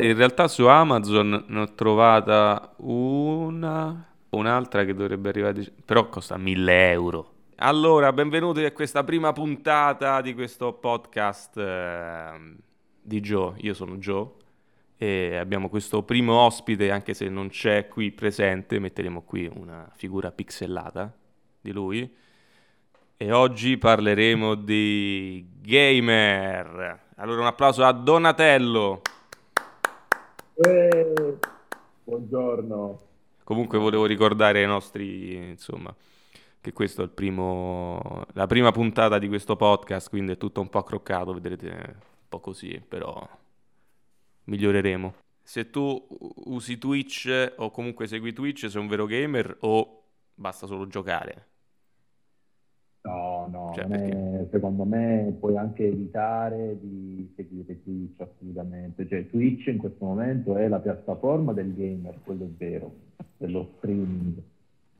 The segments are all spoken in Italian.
In realtà su Amazon ne ho trovata una, un'altra che dovrebbe arrivare, però costa 1000 euro. Allora, benvenuti a questa prima puntata di questo podcast eh, di Joe. Io sono Joe e abbiamo questo primo ospite, anche se non c'è qui presente, metteremo qui una figura pixellata di lui. E oggi parleremo di gamer. Allora un applauso a Donatello. Eh, buongiorno. Comunque volevo ricordare ai nostri, insomma, che questo è il primo, la prima puntata di questo podcast, quindi è tutto un po' accroccato, vedrete un po' così, però miglioreremo. Se tu usi Twitch o comunque segui Twitch, sei un vero gamer o basta solo giocare? No, no, cioè, è, secondo me puoi anche evitare di seguire Twitch assolutamente. Cioè, Twitch in questo momento è la piattaforma del gamer, quello è vero, dello streaming,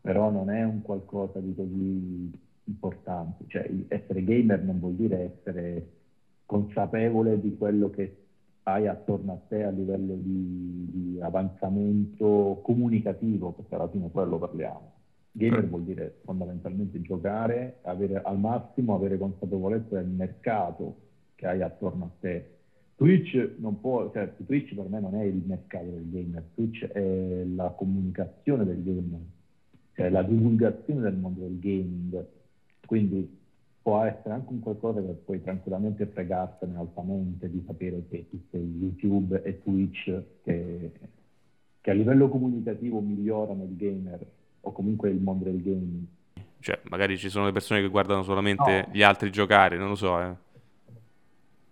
però non è un qualcosa di così importante. Cioè, essere gamer non vuol dire essere consapevole di quello che hai attorno a te a livello di, di avanzamento comunicativo, perché alla fine quello parliamo Gamer vuol dire fondamentalmente giocare, avere al massimo, avere consapevolezza del mercato che hai attorno a te. Twitch non può, cioè Twitch per me non è il mercato del gamer, Twitch è la comunicazione del gamer, cioè la divulgazione del mondo del gaming. Quindi può essere anche un qualcosa che puoi tranquillamente fregarsene altamente di sapere che esiste YouTube e Twitch che, che a livello comunicativo migliorano il gamer o comunque il mondo del gaming. Cioè, magari ci sono le persone che guardano solamente no. gli altri giocare, non lo so, eh.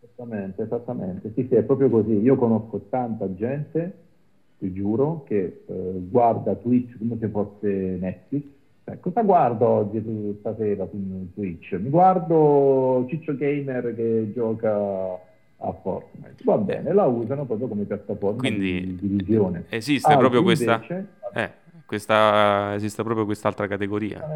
Esattamente, esattamente. Sì, sì, è proprio così. Io conosco tanta gente, ti giuro, che eh, guarda Twitch come se fosse Netflix. Cioè, cosa guardo oggi stasera su Twitch? Mi guardo Ciccio Gamer che gioca a Fortnite. Va bene, la usano proprio come piattaforma Quindi di visione. Esiste ah, proprio questa... Invece... Eh questa, esiste proprio quest'altra categoria.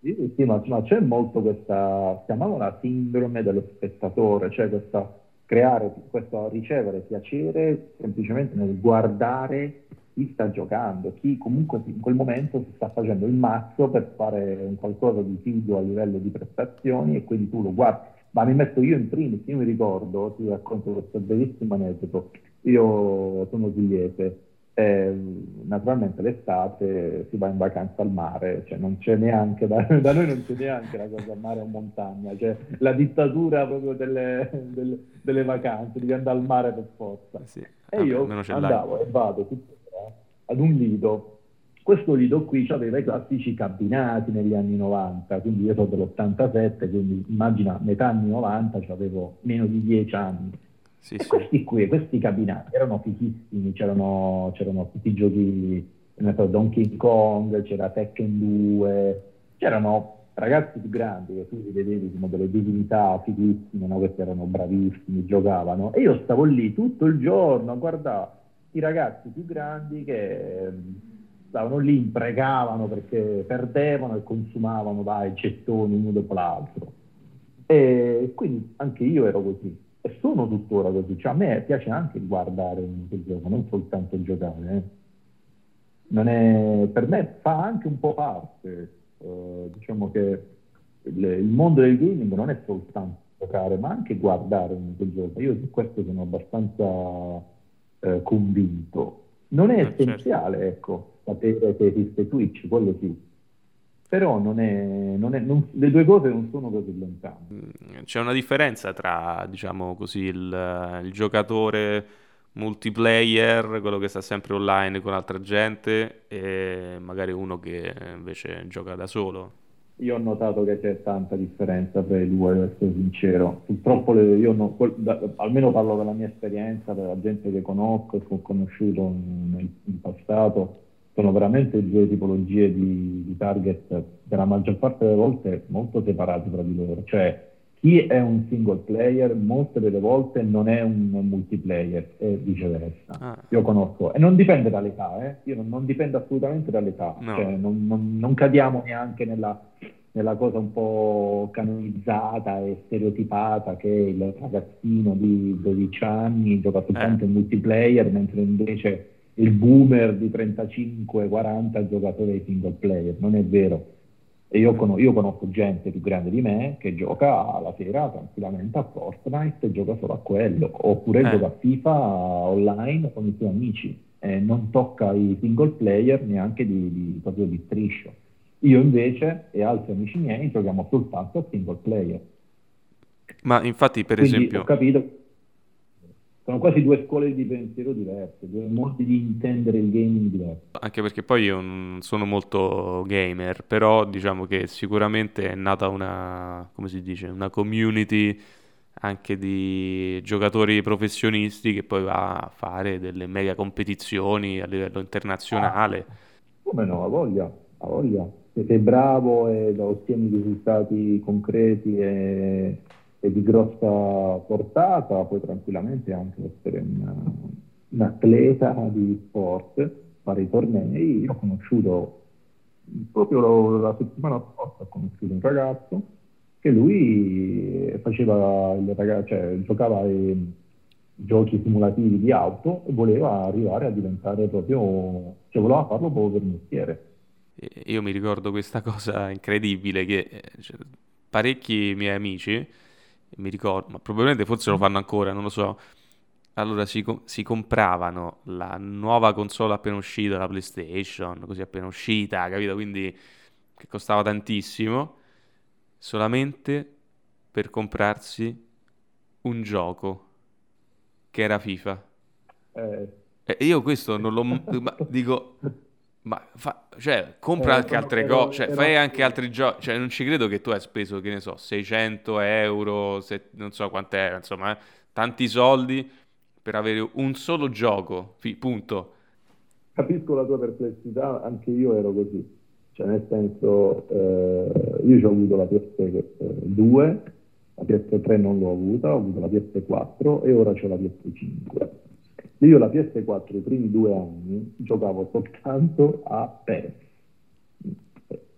Sì, sì ma, ma, c'è molto questa, chiamiamola sindrome dello spettatore, cioè questa creare, questo ricevere piacere semplicemente nel guardare chi sta giocando, chi comunque in quel momento si sta facendo il mazzo per fare un qualcosa di figo a livello di prestazioni e quindi tu lo guardi. Ma mi metto io in primis, io mi ricordo, ti racconto questo bellissimo aneddoto, io sono pugliese naturalmente l'estate si va in vacanza al mare, cioè non c'è neanche, da, da noi non c'è neanche la cosa mare o montagna, cioè la dittatura proprio delle, delle, delle vacanze, devi andare al mare per forza. Sì, e io andavo e vado tuttora ad un lido, questo lido qui aveva i classici cabinati negli anni 90, quindi io sono dell'87, quindi immagina metà anni 90, cioè avevo meno di 10 anni sì, e questi qui, questi cabinati erano fichissimi, c'erano, c'erano tutti i giochi, so, Donkey Kong, c'era Tekken 2, c'erano ragazzi più grandi che tu li vedevi come delle divinità fighissime, no? questi erano bravissimi, giocavano, e io stavo lì tutto il giorno a guardare i ragazzi più grandi che stavano lì, imprecavano perché perdevano e consumavano dai gettoni uno dopo l'altro. E quindi anche io ero così e sono tuttora così. Cioè, a me piace anche guardare un gioco, non soltanto giocare. Eh. È, per me fa anche un po' parte. Uh, diciamo che le, il mondo del gaming non è soltanto giocare, ma anche guardare un gioco. Io su questo sono abbastanza eh, convinto. Non è eh, certo. essenziale, ecco, sapere che esiste Twitch, quello sì però non è, non è, non, le due cose non sono così lontane. Mm, c'è una differenza tra, diciamo così, il, il, giocatore multiplayer, quello che sta sempre online con altra gente, e magari uno che invece gioca da solo. Io ho notato che c'è tanta differenza tra i due, devo essere sincero. Purtroppo le, io non, da, almeno parlo della mia esperienza, della gente che conosco e che ho conosciuto in, in passato sono veramente due tipologie di, di target per la maggior parte delle volte molto separati tra di loro. Cioè, chi è un single player molte delle volte non è un multiplayer e viceversa. Ah. Io conosco, e non dipende dall'età, eh? Io non, non dipende assolutamente dall'età, no. cioè, non, non, non, cadiamo neanche nella, nella cosa un po' canonizzata e stereotipata che il ragazzino di 12 anni gioca soltanto eh. in multiplayer, mentre invece il boomer di 35-40 gioca solo ai single player. Non è vero. E io, con- io, conosco gente più grande di me che gioca la sera tranquillamente a Fortnite e gioca solo a quello, oppure eh. gioca a FIFA online con i suoi amici e non tocca i single player neanche di, di, proprio di striscio. Io invece e altri amici miei giochiamo soltanto a single player. Ma infatti, per Quindi esempio... Ho capito, sono quasi due scuole di pensiero diverse, due modi di intendere il gaming diversi. Anche perché poi io non sono molto gamer, però diciamo che sicuramente è nata una, come si dice, una community anche di giocatori professionisti che poi va a fare delle mega competizioni a livello internazionale. Ah, come no, ha voglia, ha voglia se sei bravo e ottieni risultati concreti e, e, di grossa portata, puoi tranquillamente anche essere un, un atleta di sport, fare i tornei. Io ho conosciuto proprio la settimana scorsa ho conosciuto un ragazzo che lui faceva il ragazzo, cioè, giocava ai giochi simulativi di auto e voleva arrivare a diventare proprio, cioè voleva farlo proprio per mestiere io mi ricordo questa cosa incredibile che eh, cioè, parecchi miei amici, mi ricordo, ma probabilmente forse lo mm. fanno ancora, non lo so, allora si, si, compravano la nuova console appena uscita, la PlayStation, così appena uscita, capito? Quindi che costava tantissimo, solamente per comprarsi un gioco che era FIFA. Eh. E io questo non l'ho... dico, ma fa, cioè, compra eh, anche altre cose, cioè, fai anche altri giochi. Cioè, non ci credo che tu hai speso, che ne so, 600 euro, se, non so quant'era, insomma, eh, tanti soldi per avere un solo gioco, fi, punto. Capisco la tua perplessità, anche io ero così. Cioè, nel senso, eh, io ho avuto la PS2, la PS3 non l'ho avuta, ho avuto la PS4 e ora ho la PS5 io la PS4 i primi due anni giocavo soltanto a PES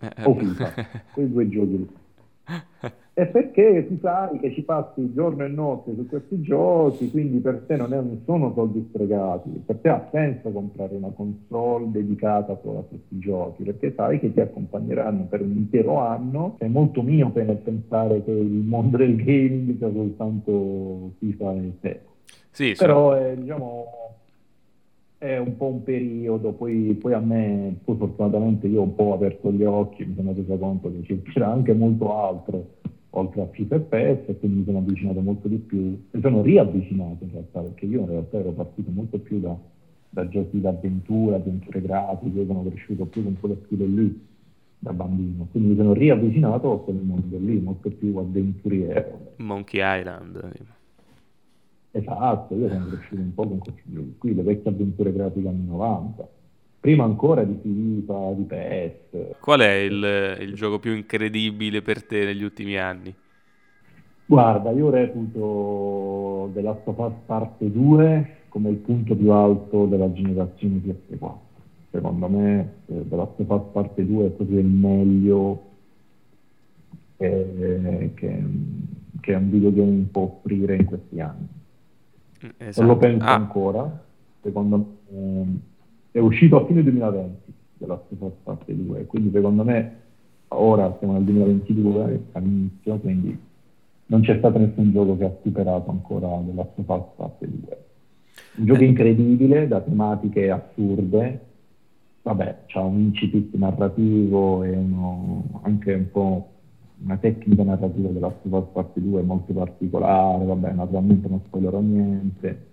eh, o FIFA, quei due giochi E perché tu sai che ci passi giorno e notte su questi giochi, quindi per te non, è, non sono soldi sprecati, per te ha senso comprare una console dedicata solo a questi giochi, perché sai che ti accompagneranno per un intero anno, è molto miope nel pensare che il mondo del gaming sia soltanto FIFA e PES. Sì, Però è, diciamo, è un po' un periodo, poi, poi, a me, poi fortunatamente io ho un po' aperto gli occhi, mi sono reso conto che c'era anche molto altro oltre a FIFA e PES e quindi mi sono avvicinato molto di più, mi sono riavvicinato in realtà perché io in realtà ero partito molto più da, da giochi d'avventura, avventure grafiche, sono cresciuto più con quello stile lì da bambino, quindi mi sono riavvicinato a quel mondo lì, molto più avventuriero. Monkey Island. Esatto, io sono cresciuto un po' con questi giochi qui, le vecchie avventure grafiche anni 90. Prima ancora di FIFA, di PS. Qual è il, il gioco più incredibile per te negli ultimi anni? Guarda, io reputo The Last of Us Parte 2 come il punto più alto della generazione PS4. Secondo me eh, The Last of Us Parte 2 è proprio il meglio che, che, che un videogame può offrire in questi anni. Esatto. Non lo penso ah. ancora, secondo me è uscito a fine 2020 della stessa parte 2, quindi secondo me ora siamo nel 2022 all'inizio, quindi non c'è stato nessun gioco che ha superato ancora della stessa parte 2. Un gioco eh. incredibile, da tematiche assurde, vabbè, c'ha un incipit narrativo e uno, anche un po' una tecnica narrativa della Us Parte 2 molto particolare, vabbè, naturalmente non spoilerò niente,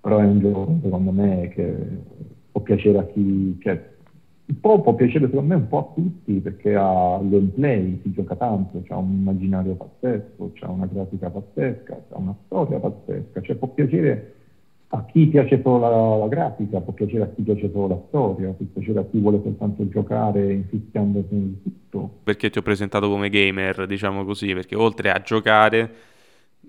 però è un gioco secondo me che può piacere a chi, cioè, un po' può piacere secondo me un po' a tutti perché ha il gameplay, si gioca tanto, c'ha un immaginario pazzesco, c'ha una grafica pazzesca, c'ha una storia pazzesca, cioè può piacere a chi piace solo la, la, grafica, può piacere a chi piace solo la storia, può piacere a chi vuole soltanto giocare infischiandosi in tutto. Perché ti ho presentato come gamer, diciamo così, perché oltre a giocare,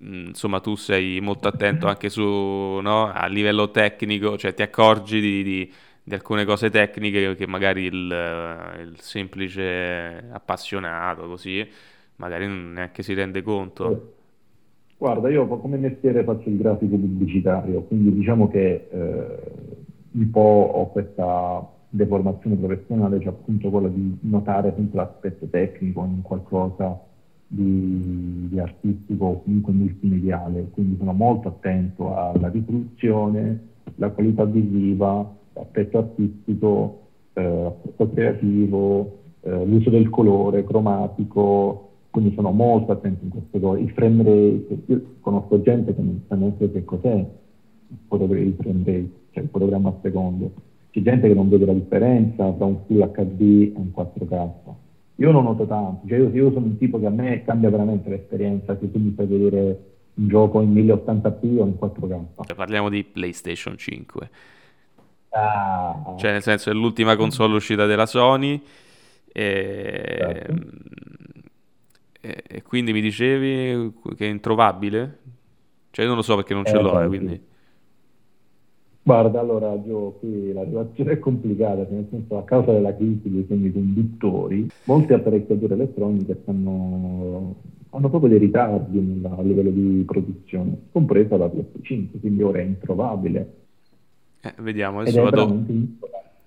mm, insomma, tu sei molto attento anche su, no, a livello tecnico, cioè ti accorgi di, di, di alcune cose tecniche che magari il, il semplice appassionato così magari neanche si rende conto. Eh, guarda, io come mestiere faccio il grafico pubblicitario, quindi diciamo che eh, un po' ho questa deformazione professionale, cioè appunto quella di notare sempre l'aspetto tecnico in qualcosa di, di artistico o comunque multimediale, quindi sono molto attento alla riproduzione, la qualità visiva, l'aspetto artistico, eh, l'aspetto creativo, eh, l'uso del colore cromatico, quindi sono molto attento in queste cose. Il frame rate, io conosco gente che non sa neanche che cos'è il frame rate, cioè il fotogramma a secondo. C'è gente che non vede la differenza tra un Full HD e un 4K. Io non noto tanto, cioè io, io sono un tipo che a me cambia veramente l'esperienza se tu mi fai vedere un gioco in 1080p o in 4K. Parliamo di PlayStation 5. Ah. Cioè, nel senso, è l'ultima console uscita della Sony. E... Certo. E, e quindi mi dicevi che è introvabile? Cioè, io non lo so perché non ce eh, l'ho, eh, quindi... Guarda, allora Gio, qui la situazione è complicata, nel senso a causa della crisi dei semiconduttori, molte apparecchiature elettroniche stanno, hanno proprio dei ritardi nella, a livello di produzione, compresa la PS5, quindi ora è introvabile. Eh, vediamo, adesso vado,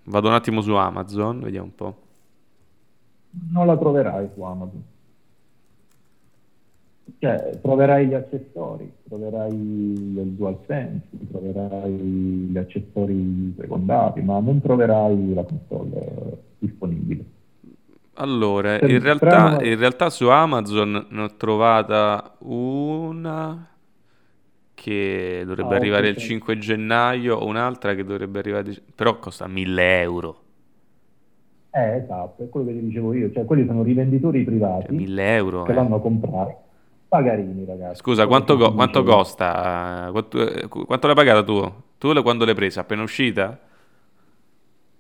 vado un attimo su Amazon, vediamo un po'. Non la troverai su Amazon. Cioè, troverai gli accessori, troverai il DualSense, troverai gli accessori secondari, ma non troverai la console disponibile. Allora, in realtà, in realtà, su Amazon ne ho trovata una che dovrebbe ah, arrivare il 5 gennaio, un'altra che dovrebbe arrivare, però costa 1000 euro. Eh, esatto, è quello che ti dicevo io, cioè quelli sono rivenditori privati 1000 cioè, euro, che eh. vanno a comprare Pagarini, ragazzi. Scusa, quanto, co- quanto costa? Quanto, quanto, l'hai pagata tu? Tu quando l'hai presa? Appena uscita?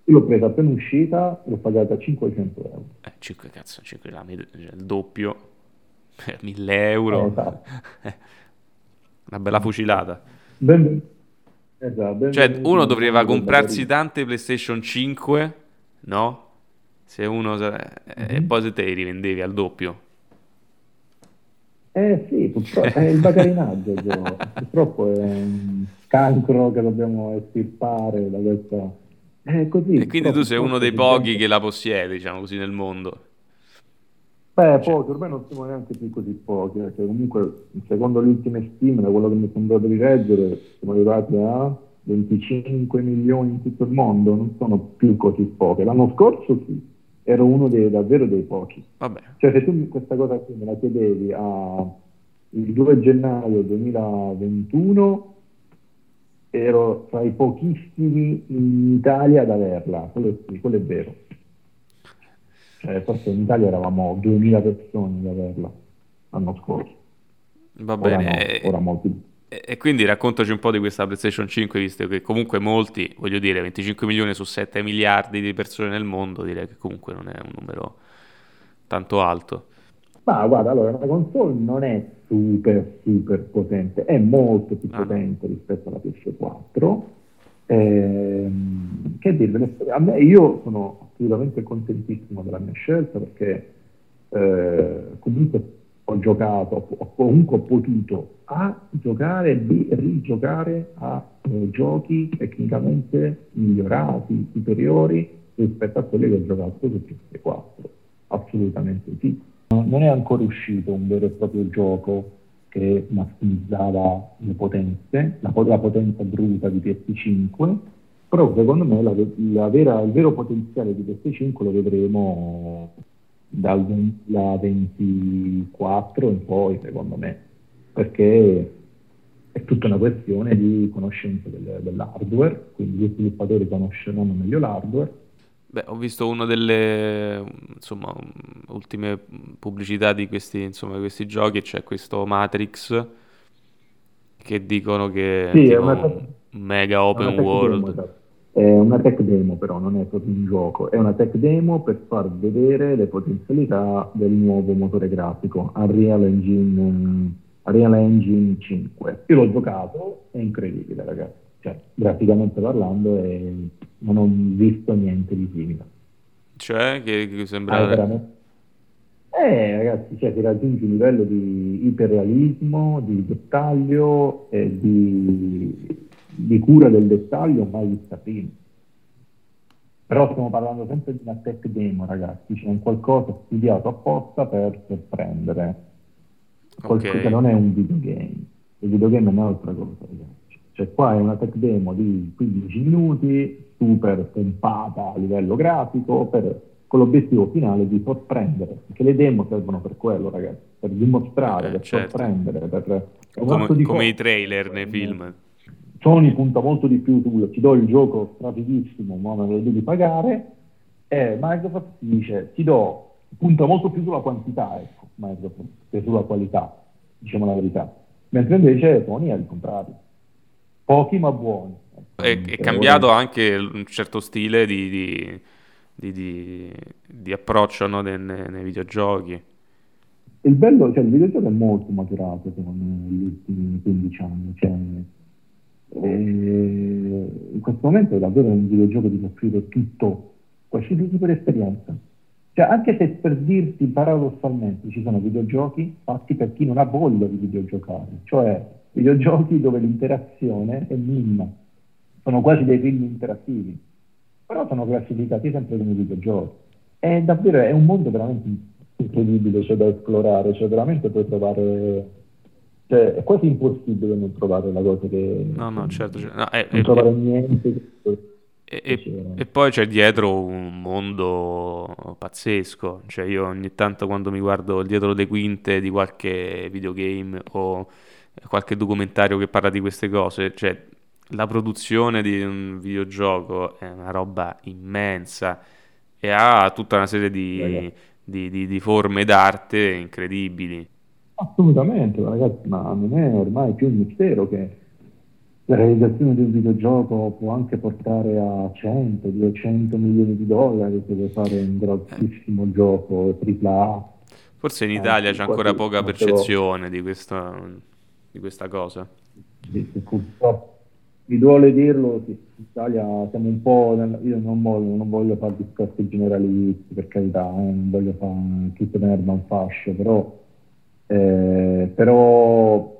Io l'ho presa appena uscita e l'ho pagata 500 euro. Eh, 5 cazzo, 5 la, cioè, il doppio. 1000 euro. Eh, esatto. Una bella fucilata. Ben... Esatto, ben cioè, uno dovrebbe comprarsi tante PlayStation 5, no? Se uno... Mm-hmm. E poi se te li rivendevi al doppio. Eh sì, purtroppo è il bagarinaggio, purtroppo è un cancro che dobbiamo estirpare da questa... È così, e quindi tu sei uno dei pochi che la possiede, diciamo così, nel mondo. Beh, cioè. pochi, ormai non siamo neanche più così pochi, perché comunque, secondo le ultime stime, da quello che mi è sembrato di leggere, siamo arrivati a 25 milioni in tutto il mondo, non sono più così poche. L'anno scorso sì, ero uno dei, davvero dei pochi. Vabbè. Cioè se tu questa cosa qui me la chiedevi a, il 2 gennaio 2021 ero tra i pochissimi in Italia ad averla, quello, sì, quello è vero. Cioè, forse in Italia eravamo 2000 persone ad averla l'anno scorso. Va bene. Ora, no, ora molti e quindi raccontaci un po' di questa PlayStation 5, visto che comunque molti, voglio dire, 25 milioni su 7 miliardi di persone nel mondo, direi che comunque non è un numero tanto alto. Ma guarda, allora la console non è super super potente, è molto più ah. potente rispetto alla PS4. Ehm, che dire, a me, io sono assolutamente contentissimo della mia scelta perché eh, comunque ho giocato, ho, comunque ho potuto A giocare B rigiocare a eh, giochi tecnicamente migliorati, superiori rispetto a quelli che ho giocato su PS4. Assolutamente sì. Non è ancora uscito un vero e proprio gioco che massimizzava le potenze, la, la potenza bruta di PS5, però secondo me la, la vera, il vero potenziale di PS5 lo vedremo dal 2024 in poi, secondo me, perché è tutta una questione di conoscenza del, dell'hardware, quindi gli sviluppatori conosceranno meglio l'hardware. Beh, ho visto una delle insomma, ultime pubblicità di questi, insomma, questi giochi, c'è questo Matrix che dicono che sì, è una, un mega open world. È una tech demo però, non è proprio un gioco, è una tech demo per far vedere le potenzialità del nuovo motore grafico Unreal Engine, Unreal Engine 5. Io l'ho giocato, è incredibile ragazzi, cioè graficamente parlando è non ho visto niente di simile. Cioè, che, che sembra... Ah, veramente... Eh, ragazzi, cioè, si raggiunge un livello di iperrealismo, di dettaglio e di, di cura del dettaglio mai vista prima. Però stiamo parlando sempre di una tech demo, ragazzi, c'è un qualcosa studiato apposta per sorprendere. Qualcosa okay. che non è un videogame. Il videogame è un'altra cosa, ragazzi. Cioè qua è una tech demo di 15 minuti, super pompata a livello grafico, per, con l'obiettivo finale di sorprendere, perché le demo servono per quello, ragazzi, per dimostrare, eh, per certo. sorprendere, per... Come, come i trailer nei film. Sony punta molto di più su ti do il gioco strafighissimo, ma me lo devi pagare, e Microsoft dice ti do, punta molto più sulla quantità, ecco, Microsoft, che sulla qualità, diciamo la verità. Mentre invece Sony è il contrario. Pochi ma buoni. Ecco, è, è cambiato anche un certo stile di, di, di, di, di approccio no, nei, nei videogiochi. Il bello, cioè il videogioco è molto maturato secondo me negli ultimi 15 anni. Cioè, in questo momento è davvero un videogioco di offrire tutto, qualsiasi tipo di esperienza. Cioè, anche se per dirti paradossalmente ci sono videogiochi fatti per chi non ha voglia di videogiocare, cioè videogiochi dove l'interazione è minima, sono quasi dei film interattivi, però sono classificati sempre come videogiochi. È davvero è un mondo veramente incredibile cioè, da esplorare, cioè veramente puoi trovare cioè, è quasi impossibile non trovare la cosa che... No, no, certo. certo. No, è, non è, trovare è, niente. E, e, e, poi c'è dietro un mondo pazzesco. Cioè, io ogni tanto quando mi guardo dietro le quinte di qualche videogame o qualche documentario che parla di queste cose, cioè la produzione di un videogioco è una roba immensa e ha tutta una serie di, di, di, di forme d'arte incredibili. Assolutamente, ragazzi, ma non è ormai più un mistero che la realizzazione di un videogioco può anche portare a 100, 200 milioni di dollari se vuoi fare un grossissimo eh. gioco AAA. Forse in Italia eh, c'è ancora poca percezione di questa, di questa cosa. Sì, purtroppo. Mi duole dirlo, in Italia siamo un po', nel, io non voglio, non voglio fare discorsi generalisti per carità, eh, non voglio fare tutto l'erba un fascio, però eh, però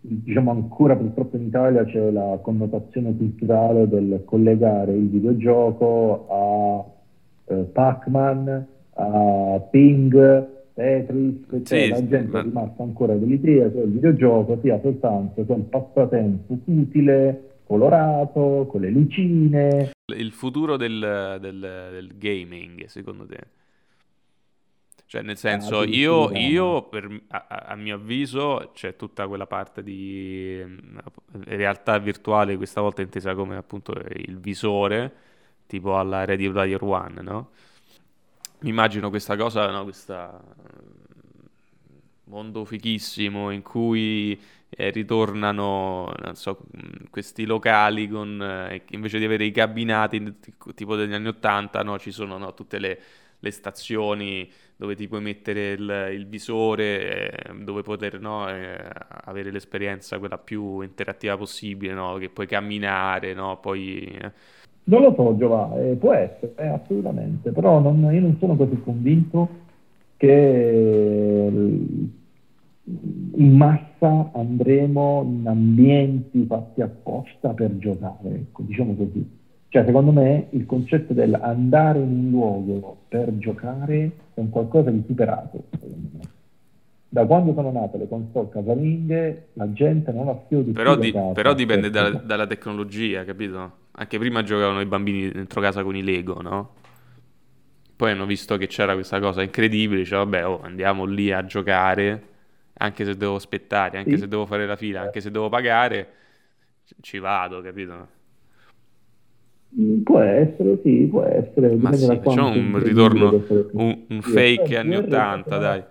diciamo ancora purtroppo in Italia c'è la connotazione culturale del collegare il videogioco a eh, Pac-Man, a Ping, Tetris, cioè sì, la gente ma... è rimasta ancora dell'idea che il videogioco sia soltanto quel passatempo utile, colorato, con le lucine. Il futuro del, del, del gaming, secondo te? Cioè, nel senso, ah, io, io per, a, a, mio avviso, c'è tutta quella parte di mm, realtà virtuale, questa volta intesa come appunto il visore, tipo alla Ready Player One, no? Mi immagino questa cosa, no? Questo mondo fichissimo in cui eh, ritornano, non so, mm, questi locali con, eh, invece di avere i cabinati tipo degli anni Ottanta, no? Ci sono no, tutte le le stazioni dove ti puoi mettere il, il visore, eh, dove poter no, eh, avere l'esperienza quella più interattiva possibile, no? che puoi camminare, no? poi... Eh. Non lo so Giovanni, può essere, eh, assolutamente, però non, io non sono così convinto che in massa andremo in ambienti fatti apposta per giocare, ecco, diciamo così. Cioè, secondo me il concetto dell'andare in un luogo per giocare è un qualcosa di superato, Da quando sono nate le console casalinghe, la gente non ha più di Però, di, però dipende da, dalla tecnologia, capito? Anche prima giocavano i bambini dentro casa con i Lego, no? Poi hanno visto che c'era questa cosa incredibile, dice vabbè, oh, andiamo lì a giocare, anche se devo aspettare, anche sì. se devo fare la fila, anche se devo pagare, ci vado, capito? Può essere, sì, può essere. Ma sì, facciamo un ritorno, un, un fake sì, anni 80, dai.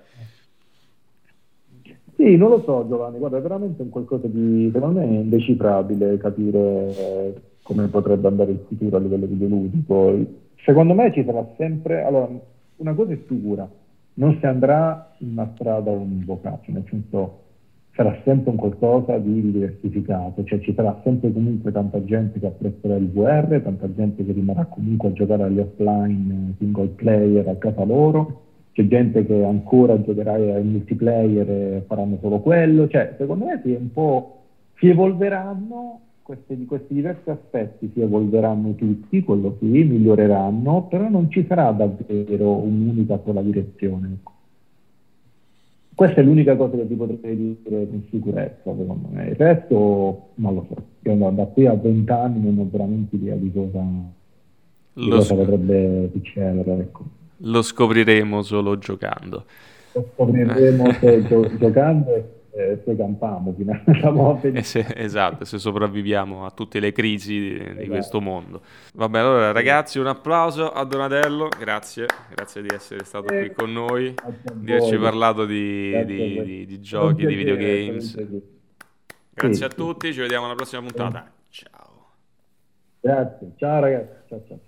Sì, non lo so Giovanni, guarda, è veramente un qualcosa di, secondo me, indecifrabile capire come potrebbe andare il futuro a livello videoludico. Secondo me ci sarà sempre, allora, una cosa è sicura, non si andrà in una strada un bocaccio, nel senso, sarà sempre un qualcosa di diversificato, cioè ci sarà sempre comunque tanta gente che apprezzerà il VR, tanta gente che rimarrà comunque a giocare agli offline single player a casa loro, c'è gente che ancora giocherà ai multiplayer e faranno solo quello, cioè secondo me si, un po', si evolveranno questi, questi diversi aspetti, si evolveranno tutti, quello sì, miglioreranno, però non ci sarà davvero un'unica sola direzione. Questa è l'unica cosa che ti potrei dire con sicurezza, secondo me. Il resto non lo so. Io da qui a 20 anni non ho veramente idea di cosa, di cosa sc- potrebbe succedere. Ecco. Lo scopriremo solo giocando. Lo scopriremo gio- giocando eh, se campiamo fino alla morte. Eh se, esatto, se sopravviviamo a tutte le crisi di, esatto. questo mondo. Vabbè, allora ragazzi, un applauso a Donatello, grazie, grazie di essere stato qui con noi, di averci parlato di, di, di, di giochi, di videogames. Grazie a tutti, ci vediamo alla prossima puntata. Ciao. Grazie, ciao ragazzi. Ciao, ciao.